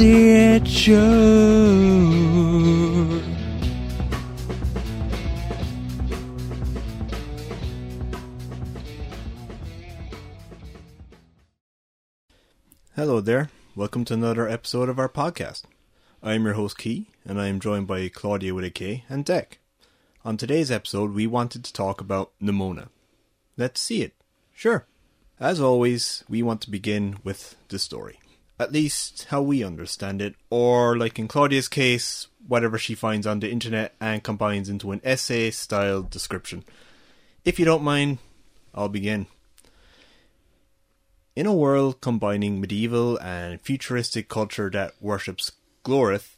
Hello there. Welcome to another episode of our podcast. I am your host Ci, and I am joined by Klaudia with a K and Dec. On today's episode, we wanted to talk about Nimona. Let's see it. Sure. As always, we want to begin with the story. At least how we understand it, or like in Klaudia's case, whatever she finds on the internet and combines into an essay style description. If you don't mind, I'll begin. In a world combining medieval and futuristic culture that worships Gloreth,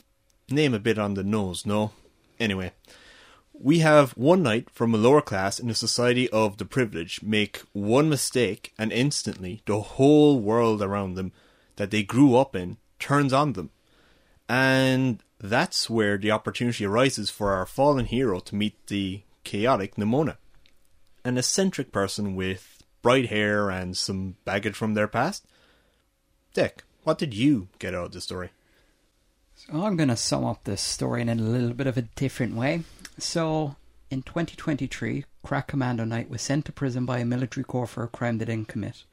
name a bit on the nose, no? Anyway, we have one knight from a lower class in a society of the privileged make one mistake and instantly the whole world around them that they grew up in turns on them. And that's where the opportunity arises for our fallen hero to meet the chaotic Nimona, an eccentric person with bright hair and some baggage from their past. Dick, what did you get out of the story? So I'm going to sum up this story in a little bit of a different way. So, in 2023, Crack Commando Knight was sent to prison by a military corps for a crime they didn't commit.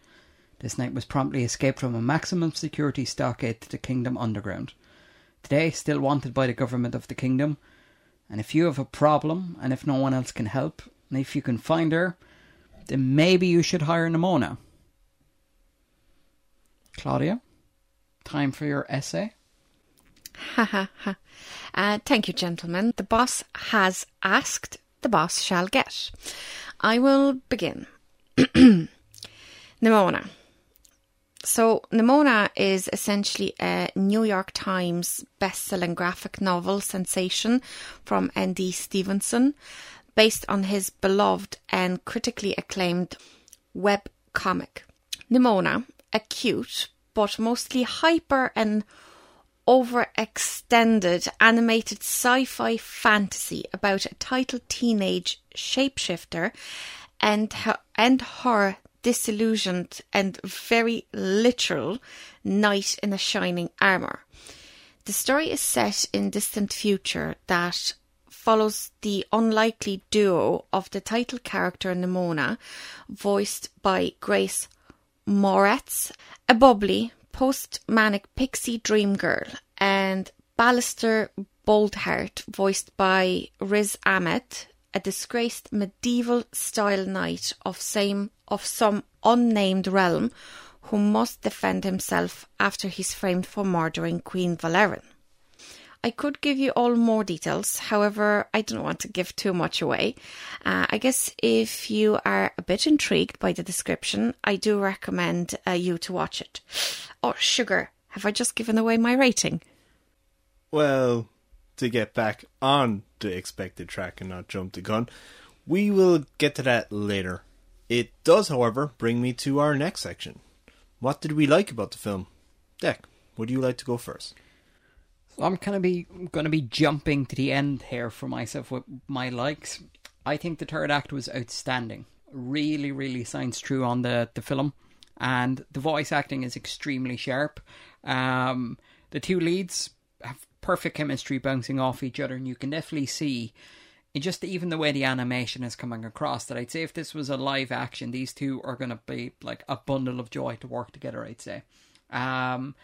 This knight was promptly escaped from a maximum security stockade to the Kingdom Underground. Today, still wanted by the government of the Kingdom. And if you have a problem, and if no one else can help, and if you can find her, then maybe you should hire Nimona. Klaudia, time for your essay. Ha ha ha. Uh, thank you, gentlemen. The boss has asked, the boss shall get. I will begin. Nimona. So, Nimona is essentially a New York Times best-selling graphic novel sensation from N.D. Stevenson, based on his beloved and critically acclaimed web comic. Nimona, a cute but mostly hyper and overextended animated sci fi fantasy about a titled teenage shapeshifter and her, and her disillusioned and very literal knight in a shining armour. The story is set in distant future that follows the unlikely duo of the title character Nimona, voiced by Grace Moretz, a bubbly, post manic pixie dream girl, and Ballister Boldheart, voiced by Riz Ahmed, a disgraced medieval style knight of same of some unnamed realm who must defend himself after he's framed for murdering Queen Valerin. I could give you all more details, however, I don't want to give too much away. Uh, I guess if you are a bit intrigued by the description, I do recommend uh, you to watch it. Oh, sugar, have I just given away my rating? Well, to get back on the expected track and not jump the gun, we will get to that later. It does, however, bring me to our next section. What did we like about the film? Dec, would you like to go first? So I'm kind of be going to be jumping to the end here for myself with my likes. I think the third act was outstanding. Really, really shines true on the the film, and the voice acting is extremely sharp. Um, the two leads have perfect chemistry bouncing off each other, and you can definitely see just even the way the animation is coming across that I'd say if this was a live action, these two are going to be like a bundle of joy to work together. I'd say. Um,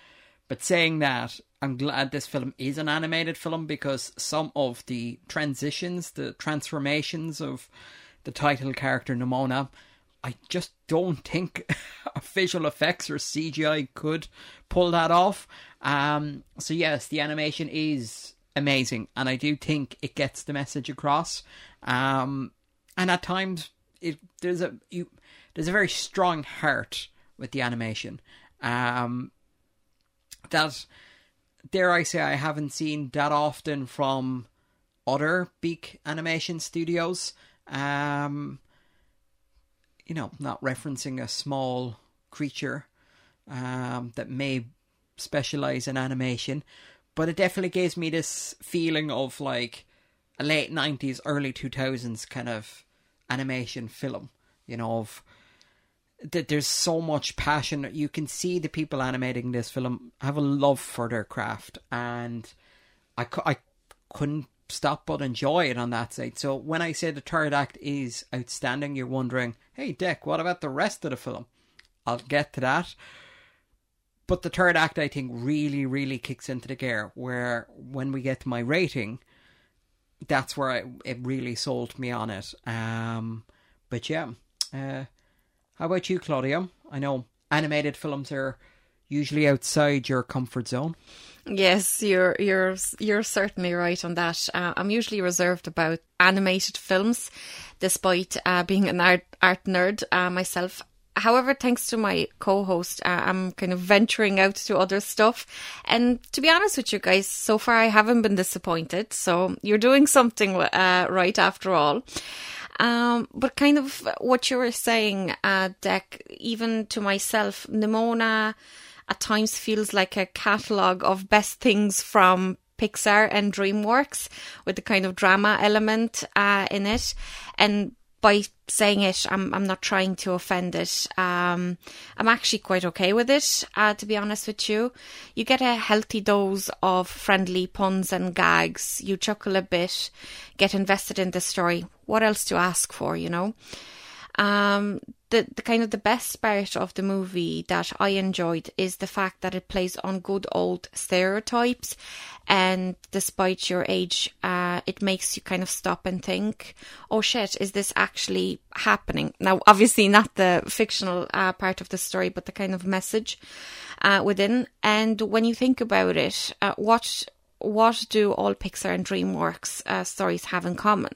but saying that, I'm glad this film is an animated film because some of the transitions, the transformations of the title character Nimona, I just don't think visual effects or CGI could pull that off. Um, so yes, the animation is amazing, and I do think it gets the message across. Um, and at times, it there's a you, there's a very strong heart with the animation. Um, that dare I say I haven't seen that often from other big animation studios. Um, you know, not referencing a small creature um, that may specialize in animation, but it definitely gives me this feeling of like a late 90s, early 2000s kind of animation film, you know, of that there's so much passion. You can see the people animating this film have a love for their craft, and I, I couldn't stop but enjoy it on that side. So when I say the third act is outstanding, you're wondering, hey, Dick, what about the rest of the film? I'll get to that. But the third act, I think, really, really kicks into the gear where when we get to my rating, that's where I, it really sold me on it. Um, but yeah, uh, how about you, Klaudia? I know animated films are usually outside your comfort zone. Yes, you're you're you're certainly right on that. Uh, I'm usually reserved about animated films, despite uh, being an art art nerd uh, myself. However, thanks to my co-host, uh, I'm kind of venturing out to other stuff. And to be honest with you guys, so far I haven't been disappointed. So you're doing something uh, right after all. Um, but kind of what you were saying, uh, Dec, even to myself, Nimona at times feels like a catalogue of best things from Pixar and DreamWorks with the kind of drama element uh, in it. And by saying it, I'm I'm not trying to offend it. Um, I'm actually quite okay with it, uh, to be honest with you. You get a healthy dose of friendly puns and gags. You chuckle a bit, get invested in the story. What else to ask for, you know? Um, the, the kind of the best part of the movie that I enjoyed is the fact that it plays on good old stereotypes, and despite your age, uh, it makes you kind of stop and think, "Oh shit, is this actually happening?" Now, obviously, not the fictional uh, part of the story, but the kind of message uh, within. And when you think about it, uh, what what do all Pixar and DreamWorks uh, stories have in common?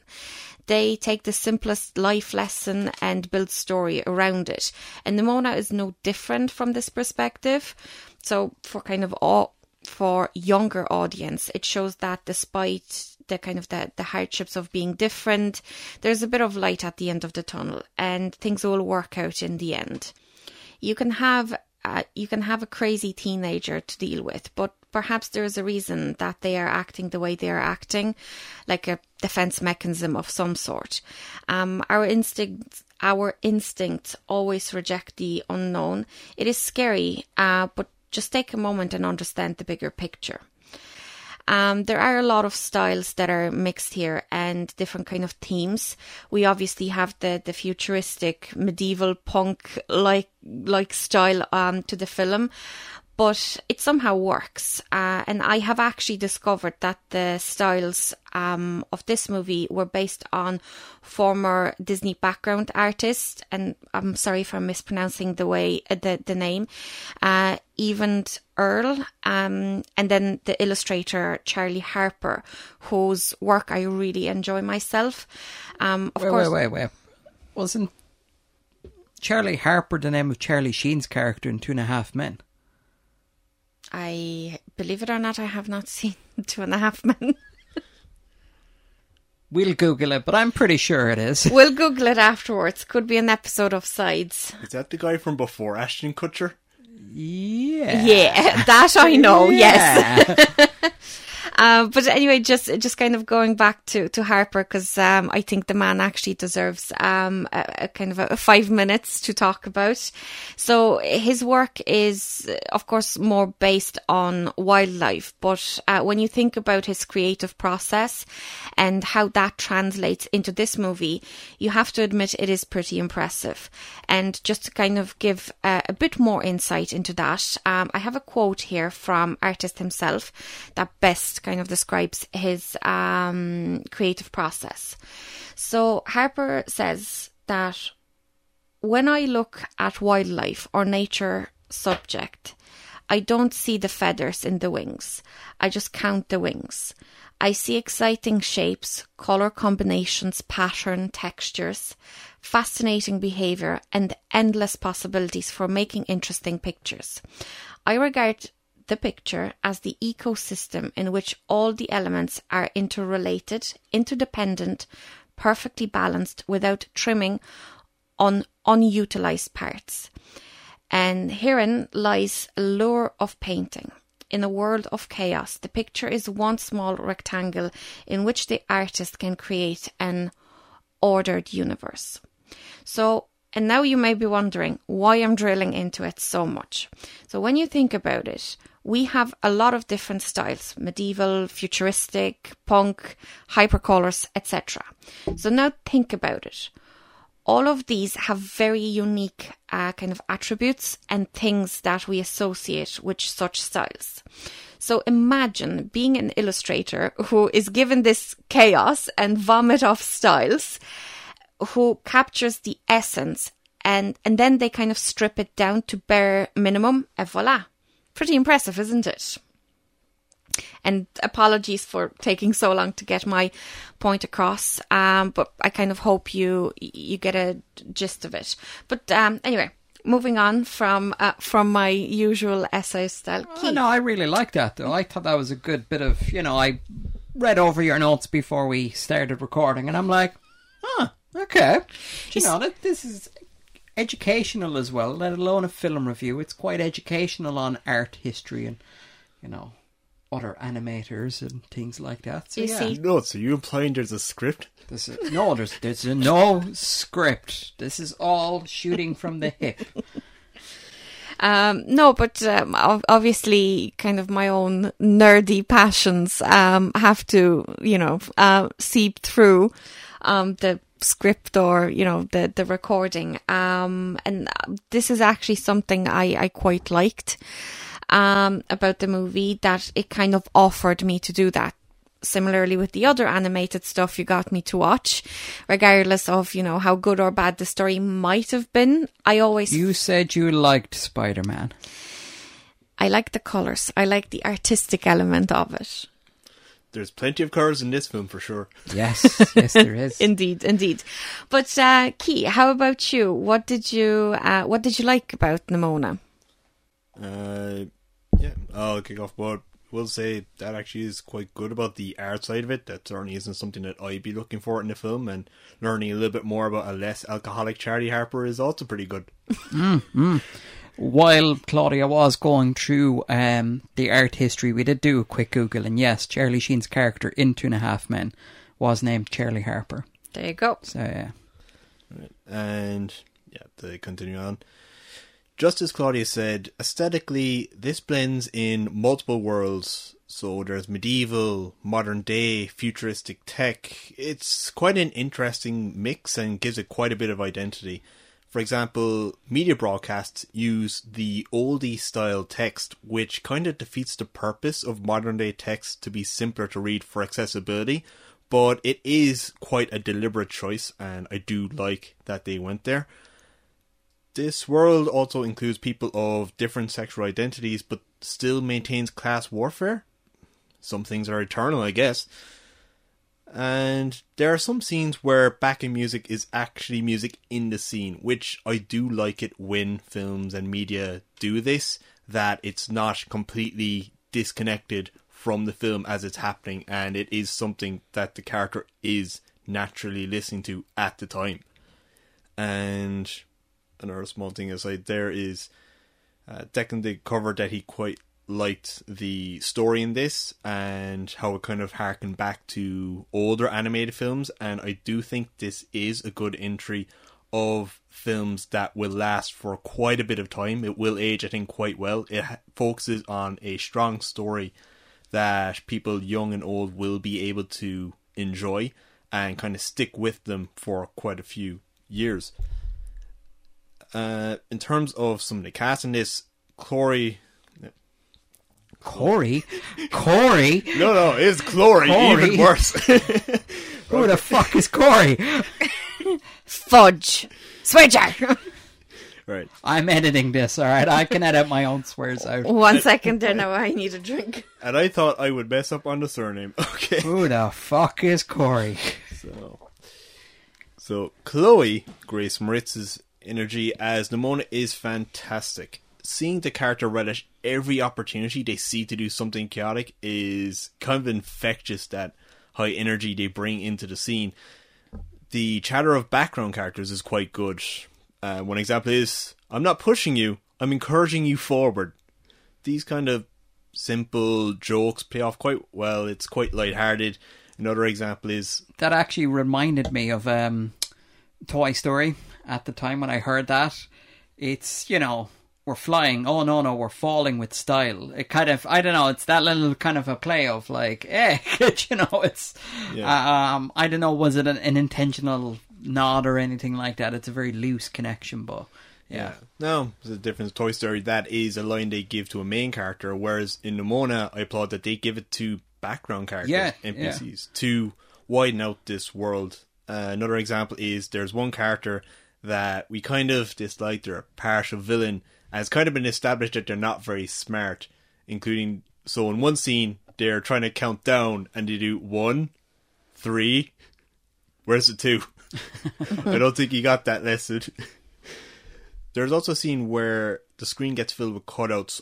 They take the simplest life lesson and build story around it. And Nimona is no different from this perspective. So for kind of all for younger audience, it shows that despite the kind of the, the hardships of being different, there's a bit of light at the end of the tunnel and things will work out in the end. You can have uh, you can have a crazy teenager to deal with, but perhaps there is a reason that they are acting the way they are acting, like a defense mechanism of some sort. Um, our instincts, our instincts always reject the unknown. It is scary, uh, but just take a moment and understand the bigger picture. Um, there are a lot of styles that are mixed here and different kind of themes. We obviously have the, the futuristic medieval punk like like style um, to the film, but it somehow works. Uh, and I have actually discovered that the styles um, of this movie were based on former Disney background artists, and I'm sorry for mispronouncing the way uh, the the name, uh, Evans Earle, um, and then the illustrator Charlie Harper, whose work I really enjoy myself. Um, of wait, course, wait, wait, wait. Wasn't Charlie Harper the name of Charlie Sheen's character in Two and a Half Men? I believe it or not, I have not seen Two and a Half Men. We'll Google it, but I'm pretty sure it is. we'll Google it afterwards. Could be an episode of Sides. Is that the guy from before Ashton Kutcher? Yeah. Yeah, that I know. Yes. Uh, but anyway, just just kind of going back to to Harper because um, I think the man actually deserves um, a, a kind of a, a five minutes to talk about. So his work is, of course, more based on wildlife. But uh, when you think about his creative process and how that translates into this movie, you have to admit it is pretty impressive. And just to kind of give uh, a bit more insight into that, um, I have a quote here from artist himself that best kind of describes his um, creative process. So Harper says that when I look at wildlife or nature subject, I don't see the feathers in the wings. I just count the wings. I see exciting shapes, color combinations, pattern, textures, fascinating behavior, and endless possibilities for making interesting pictures. I regard the picture as the ecosystem in which all the elements are interrelated, interdependent, perfectly balanced without trimming on unutilized parts. And herein lies a lure of painting. In a world of chaos, the picture is one small rectangle in which the artist can create an ordered universe. So And now you may be wondering why I'm drilling into it so much. So when you think about it, we have a lot of different styles medieval, futuristic, punk, hypercolors, etc. So now think about it. All of these have very unique uh, kind of attributes and things that we associate with such styles. So imagine being an illustrator who is given this chaos and vomit of styles, who captures the essence and, and then they kind of strip it down to bare minimum and voila. Pretty impressive, isn't it? And apologies for taking so long to get my point across, um, but I kind of hope you you get a gist of it. But um, anyway, moving on from uh, from my usual essay style. Oh, no, I really like that though. I thought that was a good bit of you know. I read over your notes before we started recording, and I'm like, huh, okay. Do you know that this is educational as well, let alone a film review. It's quite educational on art history and you know other animators and things like that. So You yeah, see- No, so you implying there's a script? This is, no, there's there's no script. This is all shooting from the hip. Um, no, but um, obviously, kind of my own nerdy passions um, have to, you know, uh, seep through um, the script or you know the the recording. Um, and this is actually something I I quite liked um, about the movie that it kind of offered me to do that. Similarly with the other animated stuff you got me to watch, regardless of, you know, how good or bad the story might have been, I always You said you liked Spider Man. I like the colours. I like the artistic element of it. There's plenty of cars in this film for sure. Yes, yes, there is. Indeed, indeed. But uh Ci, how about you? What did you uh what did you like about Nimona? Uh, yeah, I'll kick off. But we'll say that actually is quite good about the art side of it. That certainly isn't something that I'd be looking for in the film, and learning a little bit more about a less alcoholic Charlie Harper is also pretty good. While Klaudia was going through um, the art history, we did do a quick Google, and yes, Charlie Sheen's character in Two and a Half Men was named Charlie Harper. There you go. So yeah, right. And yeah, to continue on. Just as Klaudia said, aesthetically, this blends in multiple worlds. So there's medieval, modern day, futuristic tech. It's quite an interesting mix and gives it quite a bit of identity. For example, media broadcasts use the oldie style text, which kind of defeats the purpose of modern day text to be simpler to read for accessibility. But it is quite a deliberate choice, and I do like that they went there. This world also includes people of different sexual identities, but still maintains class warfare. Some things are eternal, I guess. And there are some scenes where backing music is actually music in the scene, which I do like it when films and media do this, that it's not completely disconnected from the film as it's happening, and it is something that the character is naturally listening to at the time. And another small thing aside, there is uh, Declan did cover that he quite liked the story in this and how it kind of harkened back to older animated films, and I do think this is a good entry of films that will last for quite a bit of time. It will age, I think, quite well. It focuses on a strong story that people young and old will be able to enjoy and kind of stick with them for quite a few years. Uh, in terms of some of the cast in this, Corey. Corey, Corey, No, no, it's Clory, Corey. even worse. who the fuck is Corey? Fudge. Switcher. right. I'm editing this. All right, I can edit my own swears out. One second there now I need a drink. And I thought I would mess up on the surname. Okay. Who the fuck is Corey? So, so Chloe Grace Moretz's energy as Nimona is fantastic. Seeing the character relish every opportunity they see to do something chaotic is kind of infectious. That high energy they bring into the scene. The chatter of background characters is quite good. Uh, one example is, "I'm not pushing you. I'm encouraging you forward." These kind of simple jokes pay off quite well. It's quite light-hearted. Another example is That actually reminded me of um, Toy Story at the time when I heard that. It's, you know, we're flying. Oh, no, no, we're falling with style. It kind of, I don't know, it's that little kind of a play of like, eh, you know, it's, Yeah. um, I don't know, was it an, an intentional nod or anything like that? It's a very loose connection, but yeah. No, there's a difference. Toy Story, that is a line they give to a main character, whereas in Nimona, I applaud that they give it to background characters, Yeah, NPCs, to widen out this world. Uh, another example is there's one character that we kind of dislike. They're a partial villain, and it's kind of been established that they're not very smart, including. So in one scene, they're trying to count down, and they do one, three. Where's the two? I don't think he got that lesson. There's also a scene where the screen gets filled with cutouts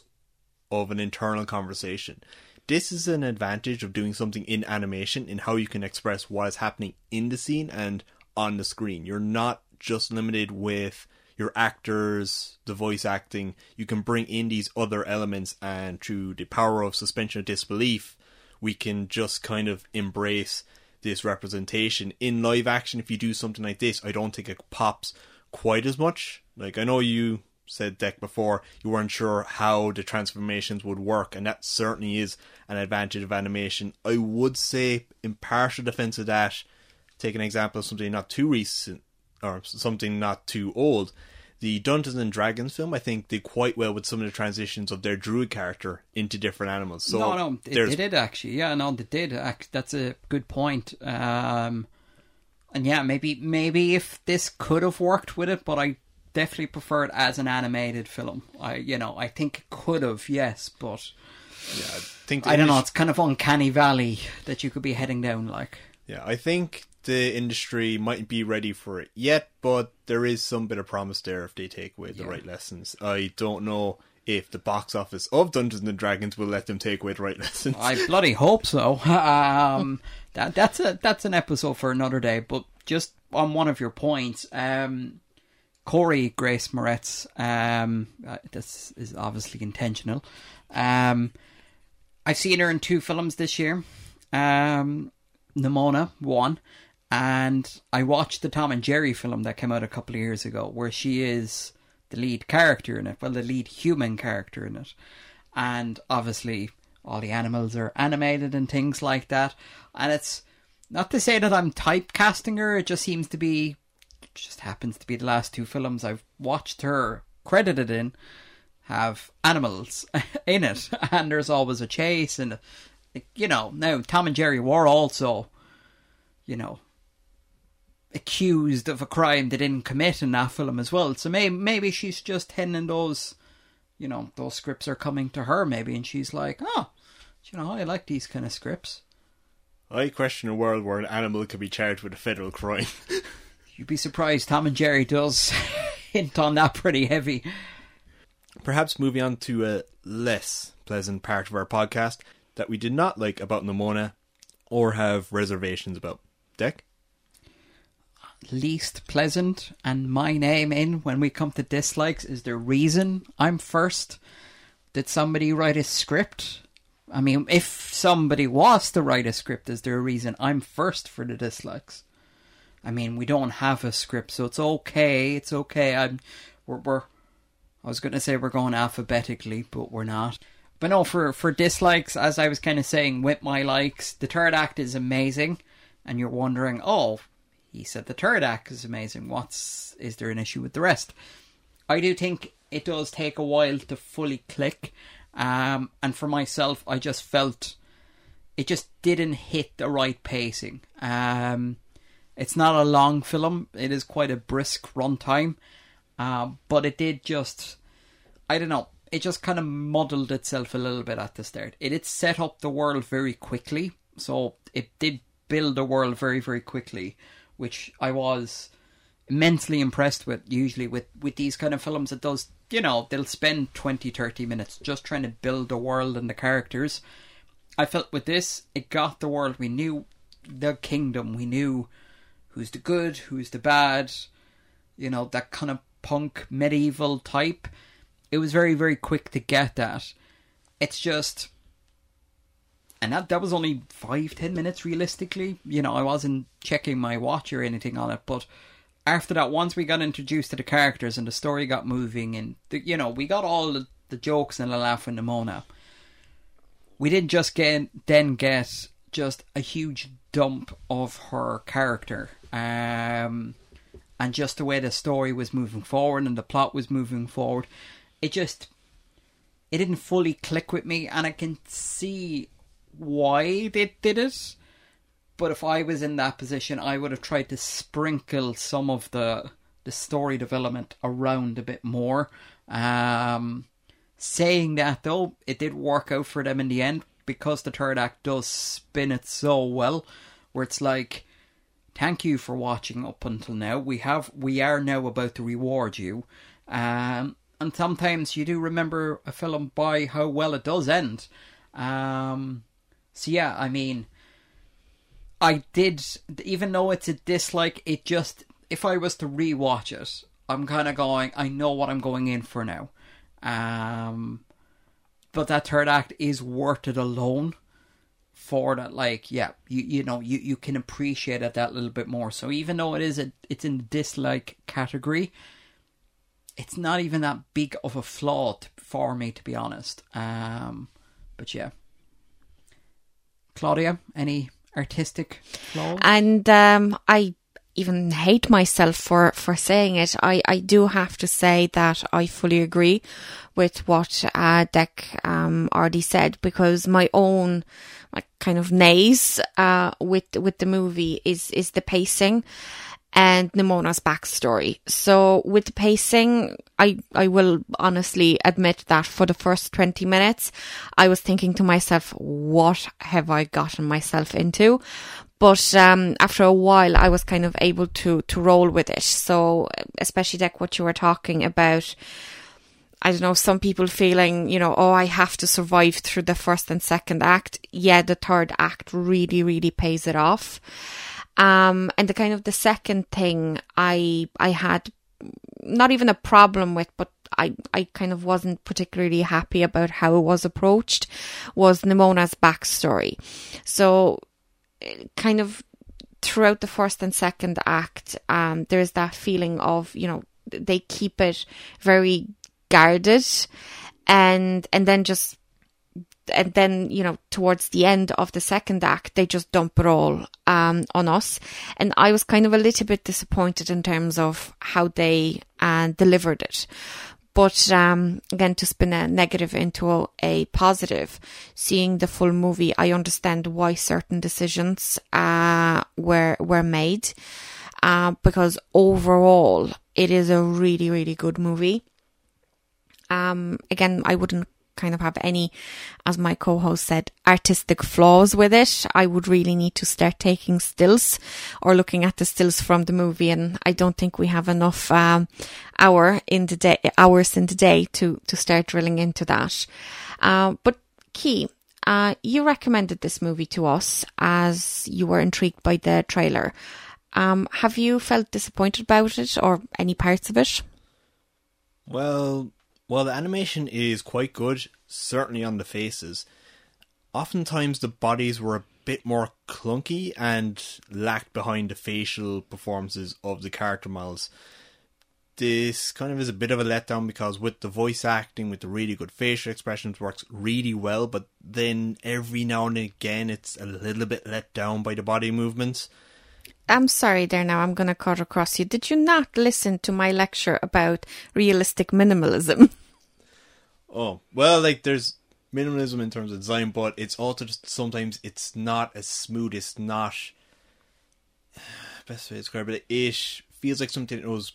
of an internal conversation. This is an advantage of doing something in animation in how you can express what is happening in the scene and on the screen. You're not just limited with your actors, the voice acting. You can bring in these other elements, and through the power of suspension of disbelief, we can just kind of embrace this representation. In live action, if you do something like this, I don't think it pops quite as much. Like, I know you said, Dec, before, you weren't sure how the transformations would work, and that certainly is an advantage of animation. I would say, in partial defense of that, take an example of something not too recent, or something not too old. The Dungeons and Dragons film, I think, did quite well with some of the transitions of their druid character into different animals. So no, no, they did it actually. Yeah, no, they did. That's a good point. Um, and yeah, maybe maybe if this could have worked with it, but I definitely prefer it as an animated film. I, you know, I think it could have, yes, but yeah, I think I don't know. It's kind of uncanny valley that you could be heading down. Like, Yeah, I think the industry mightn't be ready for it yet, but there is some bit of promise there if they take away the Yeah. right lessons. I don't know if the box office of Dungeons and Dragons will let them take away the right lessons. I bloody hope so. Um, that that's a that's an episode for another day. But just on one of your points, um, Corey Grace Moretz, um, uh, this is obviously intentional. Um, I've seen her in two films this year. Um, Nimona one, and I watched the Tom and Jerry film that came out a couple of years ago, where she is the lead character in it, well, the lead human character in it, and obviously all the animals are animated and things like that. And it's not to say that I'm typecasting her; it just seems to be, it just happens to be the last two films I've watched her credited in have animals in it, and there's always a chase, and you know now Tom and Jerry were also, you know, accused of a crime they didn't commit in that film as well. So maybe maybe she's just heading those, you know, those scripts are coming to her maybe, and she's like, oh, you know, I like these kind of scripts. I question a world where an animal could be charged with a federal crime. You'd be surprised. Tom and Jerry does hint on that pretty heavy. Perhaps moving on to a less pleasant part of our podcast that we did not like about Nimona or have reservations about. Dec? Least pleasant and my name in when we come to dislikes is the reason I'm first. Did somebody write a script? I mean, if somebody was to write a script, is there a reason I'm first for the dislikes? I mean, we don't have a script, so it's okay. It's okay. I'm, we're, we're I was going to say we're going alphabetically, but we're not. But no, for for dislikes, as I was kind of saying with my likes, the third act is amazing, and you're wondering, oh, he said the third act is amazing. What's is there an issue with the rest? I do think it does take a while to fully click, um, and for myself, I just felt it just didn't hit the right pacing. Um, it's not a long film; it is quite a brisk runtime, uh, but it did just, I don't know, it just kind of muddled itself a little bit at the start. It did set up the world very quickly, so it did build the world very, very quickly, which I was immensely impressed with. Usually, with with these kind of films, it does, you know, they'll spend 20, 30 minutes just trying to build the world and the characters. I felt with this, it got the world. We knew the kingdom. We knew who's the good, who's the bad. You know that kind of punk medieval type. It was very very quick to get that. It's just, and that that was only five ten minutes realistically. You know I wasn't checking my watch or anything on it, but after that, once we got introduced to the characters and the story got moving, and the, you know, we got all the, the jokes and the laugh and the Mona. We didn't just get then get just a huge dump of her character, um, and just the way the story was moving forward and the plot was moving forward. It just it didn't fully click with me, and I can see why they did it. But if I was in that position, I would have tried to sprinkle some of the the story development around a bit more. Um, saying that though, it did work out for them in the end because the third act does spin it so well, where it's like, thank you for watching up until now. We have we are now about to reward you. Um, and sometimes you do remember a film by how well it does end. Um, so yeah, I mean, I did, even though it's a dislike, it just, if I was to rewatch it, I'm kind of going, I know what I'm going in for now. Um, but that third act is worth it alone for that. Like, yeah, you you know, you, you can appreciate it that little bit more. So even though it is a, it's in the dislike category, it's not even that big of a flaw t- for me, to be honest. Um, but yeah. Claudia, any artistic flaws? And um, I even hate myself for, for saying it. I, I do have to say that I fully agree with what uh, Dec um, already said because my own kind of nays uh, with with the movie is is the pacing and Nimona's backstory. So with the pacing, I, I will honestly admit that for the first 20 minutes, I was thinking to myself, what have I gotten myself into? But um, after a while, I was kind of able to to roll with it. So, especially like what you were talking about, I don't know, some people feeling, you know, oh, I have to survive through the first and second act. Yeah, the third act really, really pays it off. Um, and the kind of the second thing I I had not even a problem with, but I, I kind of wasn't particularly happy about how it was approached was Nimona's backstory. So kind of throughout the first and second act, um, there's that feeling of, you know, they keep it very guarded and and then just and then you know towards the end of the second act they just dump it all um, on us. And i was kind of a little bit disappointed in terms of how they uh, delivered it. But um, again to spin a negative into a, positive seeing the full movie i understand why certain decisions uh, were were made uh, because overall it is a really really good movie. Um, again, I wouldn't kind of have any, as my co-host said, artistic flaws with it. I would really need to start taking stills or looking at the stills from the movie. And I don't think we have enough, um, hour in the day, hours in the day to, to start drilling into that. Uh, but Ci, uh, you recommended this movie to us as you were intrigued by the trailer. Um, have you felt disappointed about it or any parts of it? Well, while the animation is quite good, certainly on the faces, oftentimes the bodies were a bit more clunky and lacked behind the facial performances of the character models. This kind of is a bit of a letdown because with the voice acting, with the really good facial expressions, works really well, but then every now and again it's a little bit let down by the body movements. I'm sorry there now, I'm going to cut across you. Did you not listen to my lecture about realistic minimalism? Oh, well, like there's minimalism in terms of design, but it's also just sometimes it's not as smooth, it's not. Best way to describe it, it feels like something that was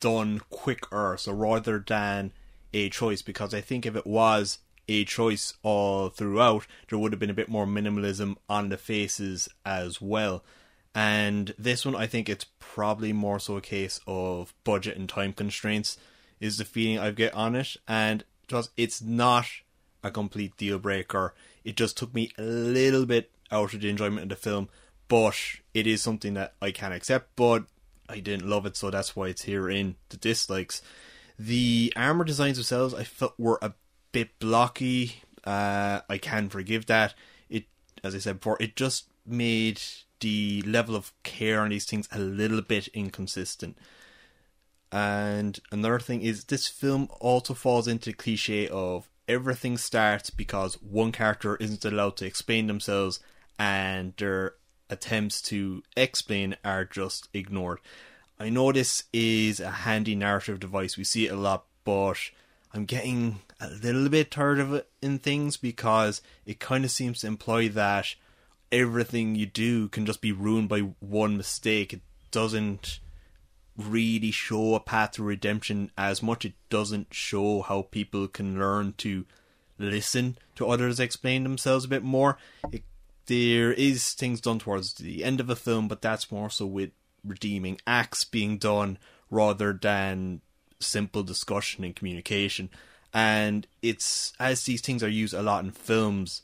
done quicker, so rather than a choice, because I think if it was a choice all throughout, there would have been a bit more minimalism on the faces as well. And this one, I think it's probably more so a case of budget and time constraints, is the feeling I get on it. And just it's not a complete deal breaker. It just took me a little bit out of the enjoyment of the film, but it is something that I can accept. But I didn't love it, so that's why it's here in the dislikes. The armor designs themselves, I felt were a bit blocky. Uh, I can forgive that. It, as I said before, it just made the level of care on these things a little bit inconsistent. And another thing is this film also falls into the cliche of everything starts because one character isn't allowed to explain themselves and their attempts to explain are just ignored. I know this is a handy narrative device, we see it a lot, but I'm getting a little bit tired of it in things because it kind of seems to imply that everything you do can just be ruined by one mistake. It doesn't really show a path to redemption as much. It doesn't show how people can learn to listen to others explain themselves a bit more. It, there is things done towards the end of a film, but that's more so with redeeming acts being done rather than simple discussion and communication. And it's as these things are used a lot in films,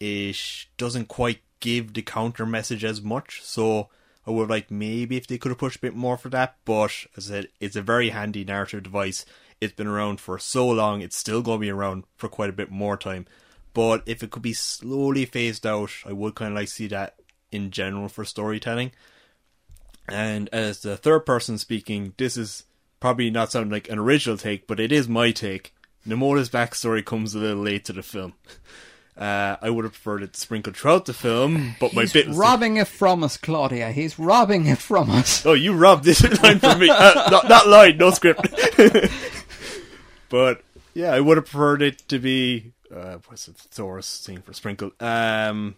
it doesn't quite give the counter message as much. So I would like maybe if they could have pushed a bit more for that. But as I said, it's a very handy narrative device. It's been around for so long, it's still going to be around for quite a bit more time. But if it could be slowly phased out, I would kind of like see that in general for storytelling. And as the third person speaking, this is probably not sounding like an original take, but it is my take. Nimona's backstory comes a little late to the film. Uh, I would have preferred it sprinkled throughout the film, but my He's bit was robbing it from us, Klaudia. He's robbing it from us. Oh, you robbed this line from me. Uh, not, not line, no script. but yeah, I would have preferred it to be uh, what's the thesaurus thing for sprinkle? Um,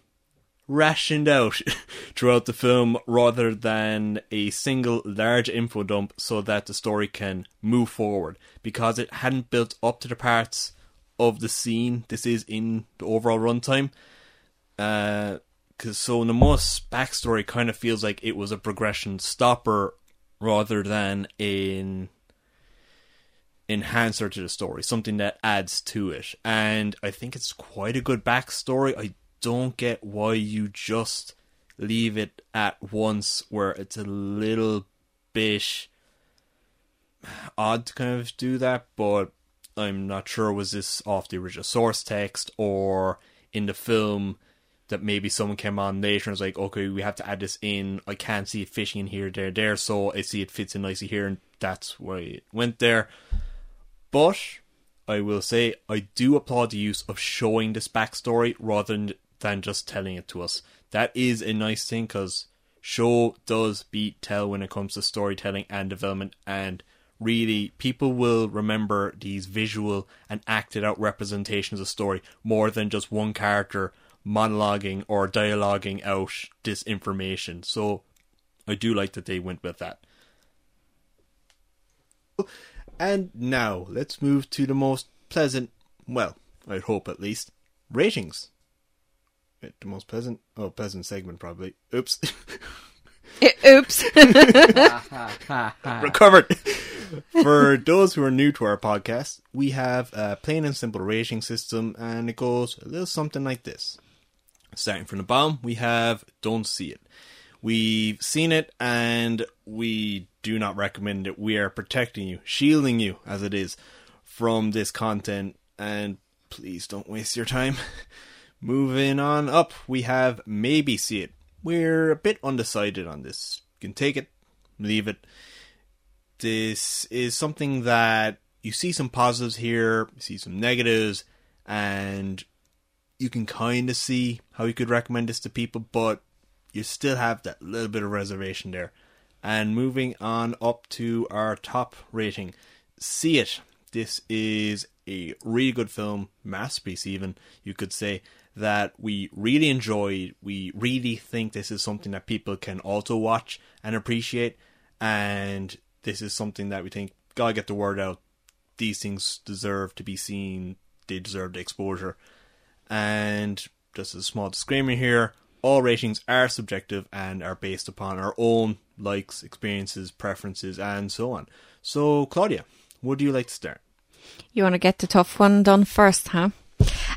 rationed out throughout the film rather than a single large info dump so that the story can move forward because it hadn't built up to the parts of the scene this is in the overall runtime. Uh, cause so Namus backstory kind of feels like it was a progression stopper rather than an enhancer to the story, something that adds to it. And I think it's quite a good backstory. I don't get why you just leave it at once where it's a little bit odd to kind of do that, but I'm not sure was this off the original source text or in the film that maybe someone came on later and was like, okay, we have to add this in. I can't see it fishing in here, there, there, so I see it fits in nicely here, and that's why it went there. But I will say I do applaud the use of showing this backstory rather than, than just telling it to us. That is a nice thing because show does beat tell when it comes to storytelling and development, and really people will remember these visual and acted out representations of story more than just one character monologuing or dialoguing out this information. So I do like that they went with that. And now let's move to the most pleasant, well, I hope at least, ratings. Wait, The most pleasant, oh, pleasant segment probably. Oops, Oops. recovered. For those who are new to our podcast, we have a plain and simple rating system, and it goes a little something like this. Starting from the bottom, we have Don't See It. We've seen it, and we do not recommend it. We are protecting you, shielding you, as it is, from this content, and please don't waste your time. Moving on up, we have Maybe See It. We're a bit undecided on this. You can take it, leave it. This is something that you see some positives here, you see some negatives, and you can kind of see how you could recommend this to people, but you still have that little bit of reservation there. And moving on up to our top rating, see it. This is a really good film, masterpiece even you could say that we really enjoyed. We really think this is something that people can also watch and appreciate, and this is something that we think gotta get the word out. These things deserve to be seen. They deserve the exposure. And just a small disclaimer here all ratings are subjective and are based upon our own likes, experiences, preferences, and so on. So, Klaudia, would you like to start? You want to get the tough one done first, huh?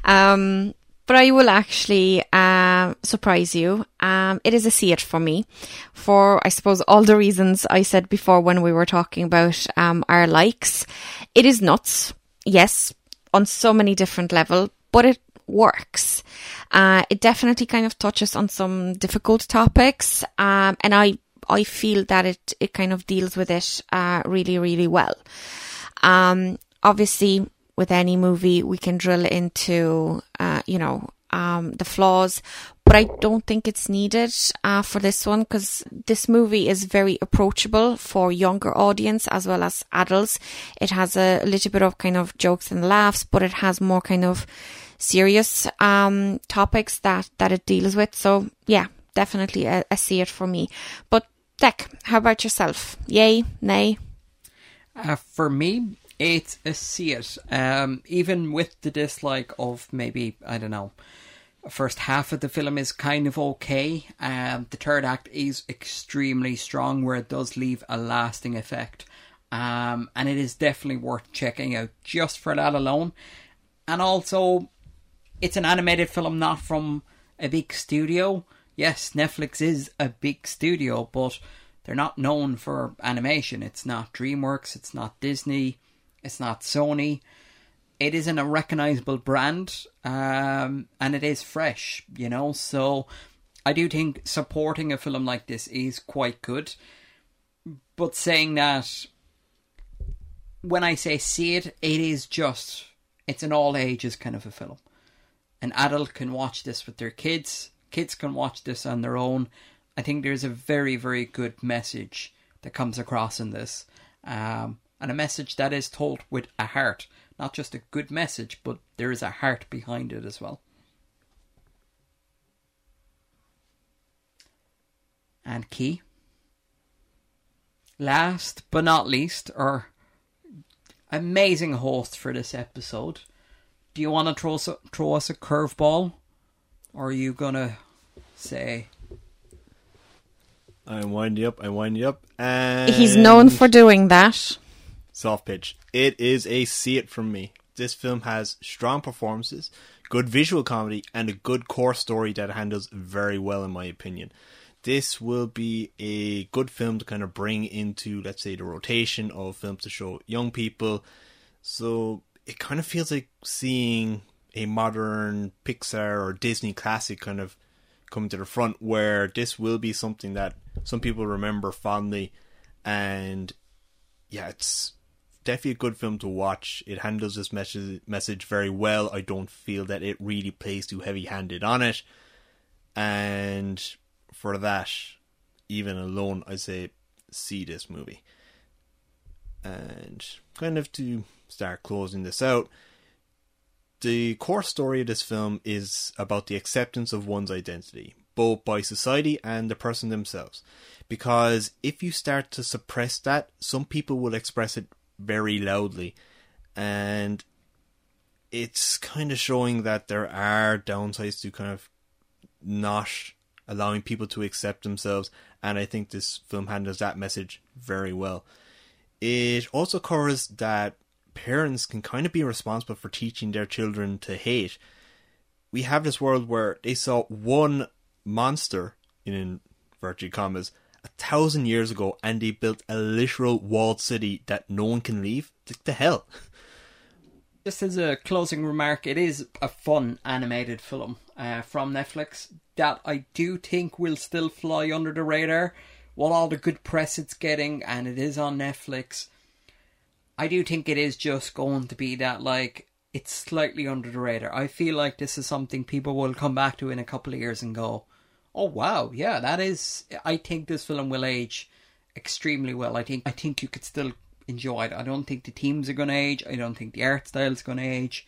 Um, but I will actually um, surprise you. Um, it is a see it for me, for I suppose all the reasons I said before when we were talking about um, our likes. It is nuts, yes, on so many different level, but it works. Uh, it definitely kind of touches on some difficult topics, um, and I I feel that it it kind of deals with it uh, really really well. Um, obviously, with any movie, we can drill into uh, you know um, the flaws, but I don't think it's needed uh, for this one because this movie is very approachable for younger audience as well as adults. It has a little bit of kind of jokes and laughs, but it has more kind of serious um, topics that that it deals with. So yeah, definitely a, a see it for me. But Dec, how about yourself? Yay, nay? Uh, for me, it's a see it. Um, even with the dislike of maybe I don't know first half of the film is kind of okay. Um, the third act is extremely strong, where it does leave a lasting effect. Um, and it is definitely worth checking out just for that alone. And also, it's an animated film, not from a big studio. Yes, Netflix is a big studio, but they're not known for animation. It's not DreamWorks, it's not Disney, it's not Sony it isn't a recognizable brand um, and it is fresh, you know. So I do think supporting a film like this is quite good. But saying that, when I say see it, it is just, it's an all ages kind of a film. An adult can watch this with their kids, kids can watch this on their own. I think there's a very, very good message that comes across in this. Um, and a message that is told with a heart not just a good message, but there is a heart behind it as well. And Ci. Last but not least, our amazing host for this episode. Do you want to throw us a, throw us a curveball, or are you gonna say? I wind you up. I wind you up, and he's known for doing that. Soft pitch. It is a see it from me. This film has strong performances, good visual comedy, and a good core story that handles very well, in my opinion. This will be a good film to kind of bring into, let's say, the rotation of films to show young people. So it kind of feels like seeing a modern Pixar or Disney classic kind of coming to the front, where this will be something that some people remember fondly. And yeah, it's definitely a good film to watch. It handles this message message very well. I don't feel that it really plays too heavy handed on it. And for that, even alone, I say see this movie. And kind of to start closing this out, the core story of this film is about the acceptance of one's identity, both by society and the person themselves. Because if you start to suppress that, some people will express it very loudly. And it's kind of showing that there are downsides to kind of not allowing people to accept themselves. And I think this film handles that message very well. It also covers that parents can kind of be responsible for teaching their children to hate. We have this world where they saw one monster, in inverted commas, a thousand years ago and they built a literal walled city that no one can leave? Like the hell? Just as a closing remark, it is a fun animated film uh, from Netflix that I do think will still fly under the radar. While all the good press it's getting, and it is on Netflix, I do think it is just going to be that, like, it's slightly under the radar. I feel like this is something people will come back to in a couple of years and go, Oh wow, yeah, that is. I think this film will age extremely well. I think I think you could still enjoy it. I don't think the themes are going to age. I don't think the art style is going to age.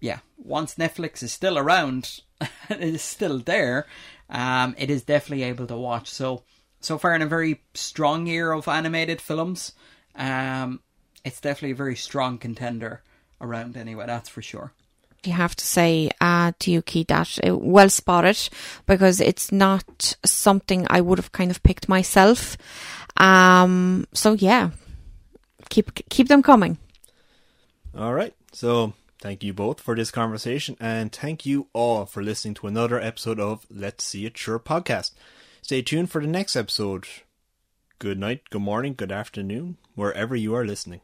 Yeah, once Netflix is still around, it is still there. Um, it is definitely able to watch. So so far in a very strong year of animated films, um, it's definitely a very strong contender around. Anyway, that's for sure have to say uh, to Yuki that uh, well spotted because it's not something I would have kind of picked myself. Um, so yeah, keep keep them coming. All right. So thank you both for this conversation, and thank you all for listening to another episode of Let's See It Sure podcast. Stay tuned for the next episode. Good night, good morning, good afternoon, wherever you are listening.